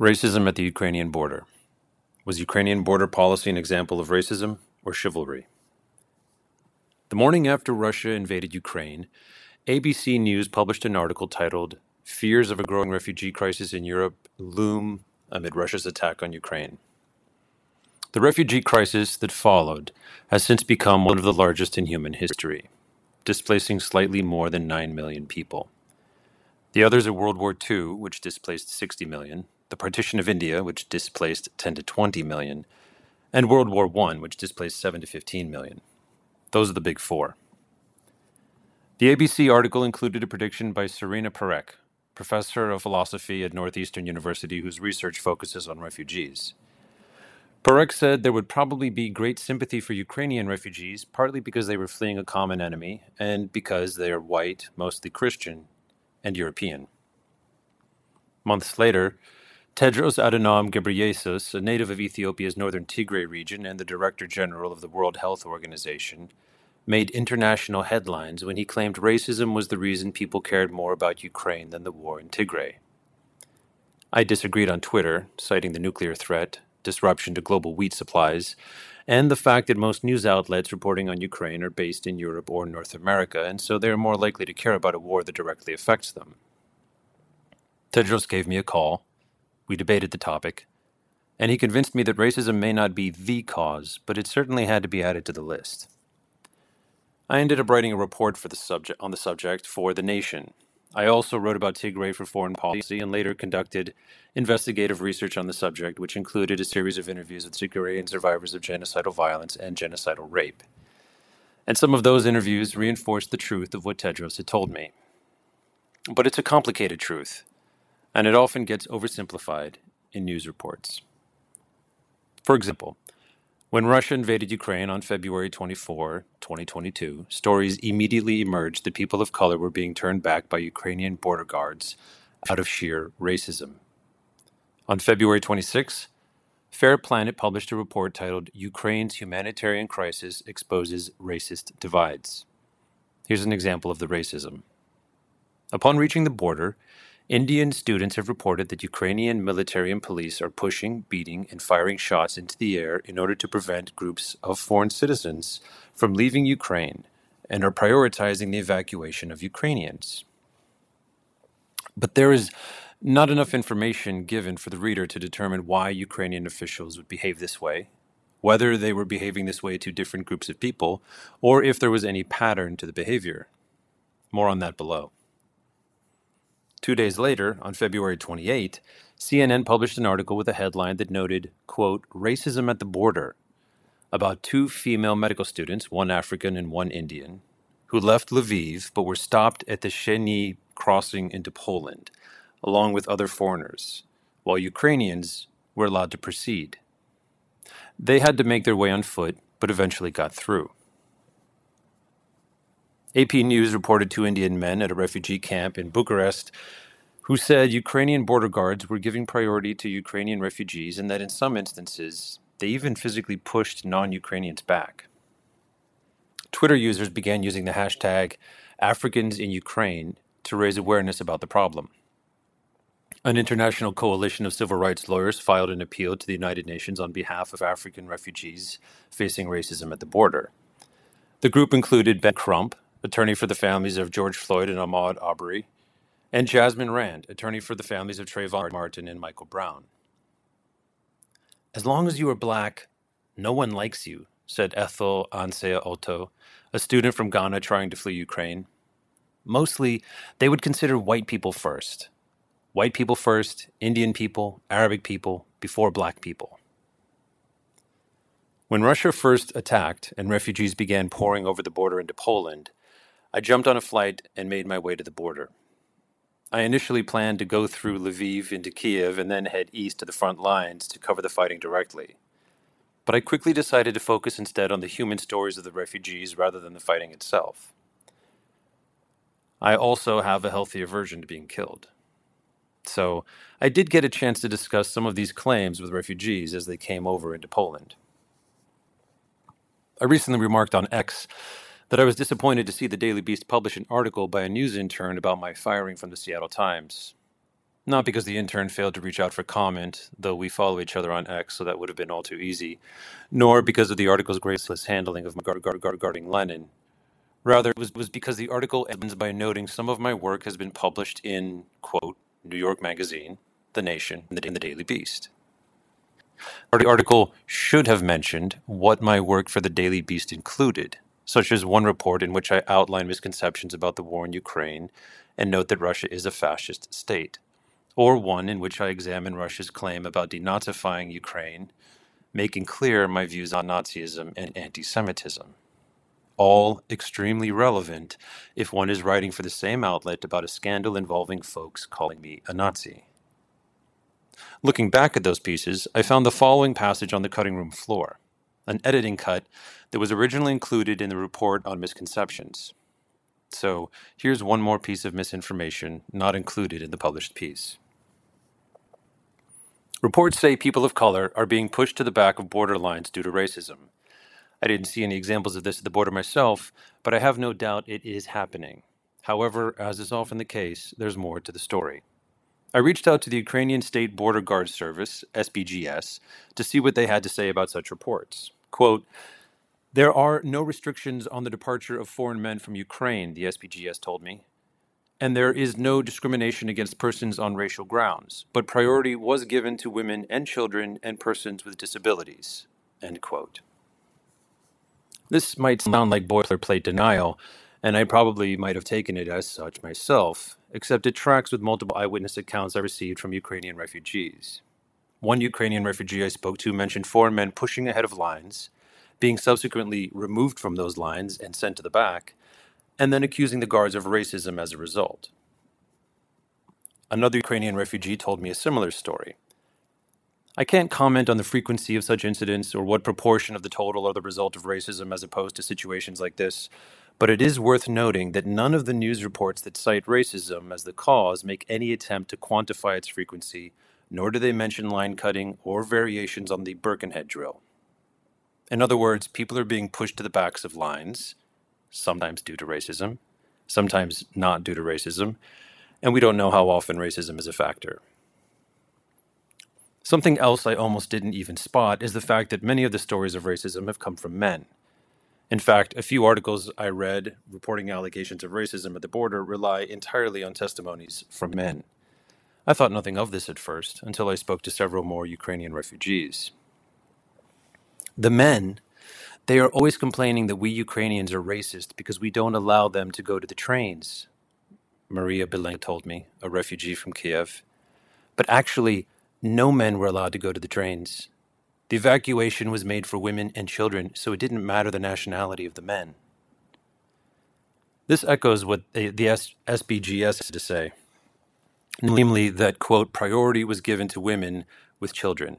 Racism at the Ukrainian border. Was Ukrainian border policy an example of racism or chivalry? The morning after Russia invaded Ukraine, ABC News published an article titled Fears of a Growing Refugee Crisis in Europe Loom Amid Russia's Attack on Ukraine. The refugee crisis that followed has since become one of the largest in human history, displacing slightly more than 9 million people. The others are World War II, which displaced 60 million, the partition of India, which displaced 10 to 20 million, and World War I, which displaced 7 to 15 million. Those are the big four. The ABC article included a prediction by Serena Parekh, professor of philosophy at Northeastern University whose research focuses on refugees. Parekh said there would probably be great sympathy for Ukrainian refugees, partly because they were fleeing a common enemy, and because they are white, mostly Christian, and European. Months later, Tedros Adhanom Ghebreyesus, a native of Ethiopia's northern Tigray region and the Director General of the World Health Organization, made international headlines when he claimed racism was the reason people cared more about Ukraine than the war in Tigray. I disagreed on Twitter, citing the nuclear threat, disruption to global wheat supplies, and the fact that most news outlets reporting on Ukraine are based in Europe or North America, and so they are more likely to care about a war that directly affects them. Tedros gave me a call we debated the topic, and he convinced me that racism may not be the cause, but it certainly had to be added to the list. I ended up writing a report for the subject on the subject for The Nation. I also wrote about Tigray for foreign policy and later conducted investigative research on the subject, which included a series of interviews with Tigrayan survivors of genocidal violence and genocidal rape. And some of those interviews reinforced the truth of what Tedros had told me. But it's a complicated truth, and it often gets oversimplified in news reports. For example, when Russia invaded Ukraine on February 24, 2022, stories immediately emerged that people of color were being turned back by Ukrainian border guards out of sheer racism. On February 26, Fair Planet published a report titled Ukraine's Humanitarian Crisis Exposes Racist Divides. Here's an example of the racism. Upon reaching the border, Indian students have reported that Ukrainian military and police are pushing, beating, and firing shots into the air in order to prevent groups of foreign citizens from leaving Ukraine and are prioritizing the evacuation of Ukrainians. But there is not enough information given for the reader to determine why Ukrainian officials would behave this way, whether they were behaving this way to different groups of people, or if there was any pattern to the behavior. More on that below. Two days later, on February 28, CNN published an article with a headline that noted, quote, racism at the border about two female medical students, one African and one Indian, who left Lviv but were stopped at the Shehyni crossing into Poland, along with other foreigners, while Ukrainians were allowed to proceed. They had to make their way on foot, but eventually got through. AP News reported two Indian men at a refugee camp in Bucharest who said Ukrainian border guards were giving priority to Ukrainian refugees and that in some instances they even physically pushed non Ukrainians back. Twitter users began using the hashtag Africans in Ukraine to raise awareness about the problem. An international coalition of civil rights lawyers filed an appeal to the United Nations on behalf of African refugees facing racism at the border. The group included Ben Crump, attorney for the families of George Floyd and Ahmaud Arbery, and Jasmine Rand, attorney for the families of Trayvon Martin and Michael Brown. As long as you are black, no one likes you, said Ethel Ansea Otto, a student from Ghana trying to flee Ukraine. Mostly, they would consider white people first. White people first, Indian people, Arabic people, before black people. When Russia first attacked and refugees began pouring over the border into Poland, I jumped on a flight and made my way to the border. I initially planned to go through Lviv into Kiev and then head east to the front lines to cover the fighting directly. But I quickly decided to focus instead on the human stories of the refugees rather than the fighting itself. I also have a healthy aversion to being killed. So I did get a chance to discuss some of these claims with refugees as they came over into Poland. I recently remarked on X that I was disappointed to see the Daily Beast publish an article by a news intern about my firing from the Seattle Times. Not because the intern failed to reach out for comment, though we follow each other on X, so that would have been all too easy, nor because of the article's graceless handling of my gar- gar- gar- regarding Lenin. Rather, it was, was because the article ends by noting some of my work has been published in, quote, New York Magazine, The Nation, and the Daily Beast. The article should have mentioned what my work for the Daily Beast included, such as one report in which I outline misconceptions about the war in Ukraine and note that Russia is a fascist state, or one in which I examine Russia's claim about denazifying Ukraine, making clear my views on Nazism and anti Semitism. All extremely relevant if one is writing for the same outlet about a scandal involving folks calling me a Nazi. Looking back at those pieces, I found the following passage on the cutting room floor an editing cut that was originally included in the report on misconceptions. So here's one more piece of misinformation not included in the published piece. Reports say people of color are being pushed to the back of border lines due to racism. I didn't see any examples of this at the border myself, but I have no doubt it is happening. However, as is often the case, there's more to the story. I reached out to the Ukrainian State Border Guard Service, SBGS, to see what they had to say about such reports. Quote, there are no restrictions on the departure of foreign men from Ukraine, the SBGS told me, and there is no discrimination against persons on racial grounds, but priority was given to women and children and persons with disabilities. End quote. This might sound like boilerplate denial, and I probably might have taken it as such myself, except it tracks with multiple eyewitness accounts I received from Ukrainian refugees. One Ukrainian refugee I spoke to mentioned four men pushing ahead of lines, being subsequently removed from those lines and sent to the back, and then accusing the guards of racism as a result. Another Ukrainian refugee told me a similar story. I can't comment on the frequency of such incidents or what proportion of the total are the result of racism as opposed to situations like this, but it is worth noting that none of the news reports that cite racism as the cause make any attempt to quantify its frequency, nor do they mention line cutting or variations on the Birkenhead drill. In other words, people are being pushed to the backs of lines, sometimes due to racism, sometimes not due to racism, and we don't know how often racism is a factor. Something else I almost didn't even spot is the fact that many of the stories of racism have come from men. In fact, a few articles I read reporting allegations of racism at the border rely entirely on testimonies from men. I thought nothing of this at first until I spoke to several more Ukrainian refugees. The men, they are always complaining that we Ukrainians are racist because we don't allow them to go to the trains, Maria Belenko told me, a refugee from Kiev. But actually, no men were allowed to go to the trains. The evacuation was made for women and children, so it didn't matter the nationality of the men. This echoes what the, the S- SBGS has to say, namely that, quote, priority was given to women with children.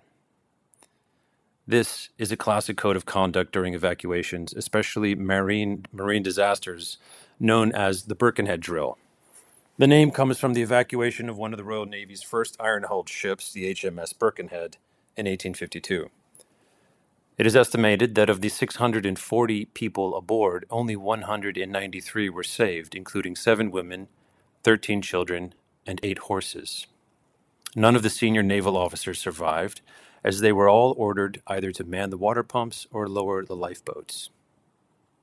This is a classic code of conduct during evacuations, especially marine, marine disasters, known as the Birkenhead Drill. The name comes from the evacuation of one of the Royal Navy's first iron hulled ships, the HMS Birkenhead, in 1852. It is estimated that of the 640 people aboard, only 193 were saved, including seven women, 13 children, and eight horses. None of the senior naval officers survived, as they were all ordered either to man the water pumps or lower the lifeboats.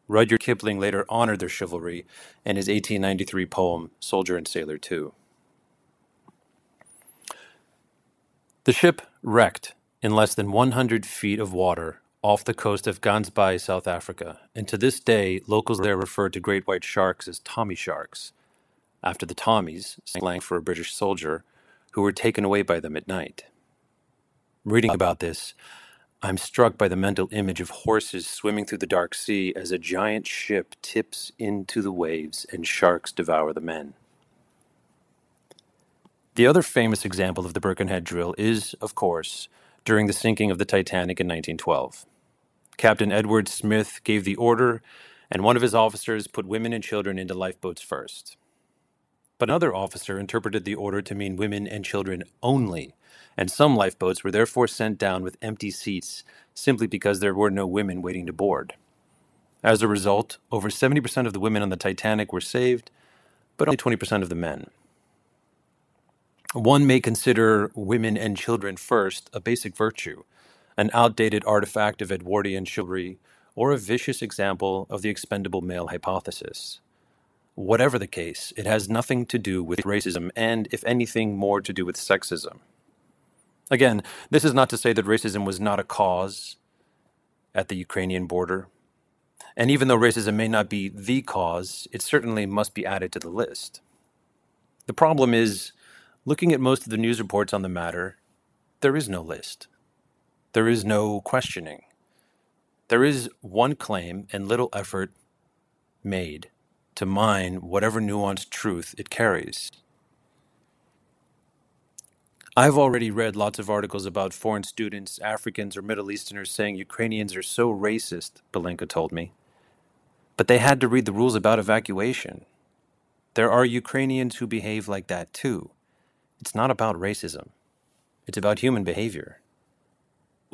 Rudyard Kipling later honored their chivalry in his 1893 poem, Soldier and Sailor Too. The ship wrecked in less than 100 feet of water off the coast of Gansbaai, South Africa, and to this day, locals there refer to great white sharks as Tommy sharks, after the Tommies, slang for a British soldier, who were taken away by them at night. Reading about this, I'm struck by the mental image of horses swimming through the dark sea as a giant ship tips into the waves and sharks devour the men. The other famous example of the Birkenhead drill is, of course, during the sinking of the Titanic in 1912. Captain Edward Smith gave the order, and one of his officers put women and children into lifeboats first. But another officer interpreted the order to mean women and children only, and some lifeboats were therefore sent down with empty seats simply because there were no women waiting to board. As a result, over 70% of the women on the Titanic were saved, but only 20% of the men. One may consider women and children first a basic virtue, an outdated artifact of Edwardian chivalry, or a vicious example of the expendable male hypothesis. Whatever the case, it has nothing to do with racism and, if anything, more to do with sexism. Again, this is not to say that racism was not a cause at the Ukrainian border. And even though racism may not be the cause, it certainly must be added to the list. The problem is, looking at most of the news reports on the matter, there is no list. There is no questioning. There is one claim and little effort made to mine whatever nuanced truth it carries. I've already read lots of articles about foreign students, Africans, or Middle Easterners saying Ukrainians are so racist, Belenka told me. But they had to read the rules about evacuation. There are Ukrainians who behave like that too. It's not about racism, it's about human behavior.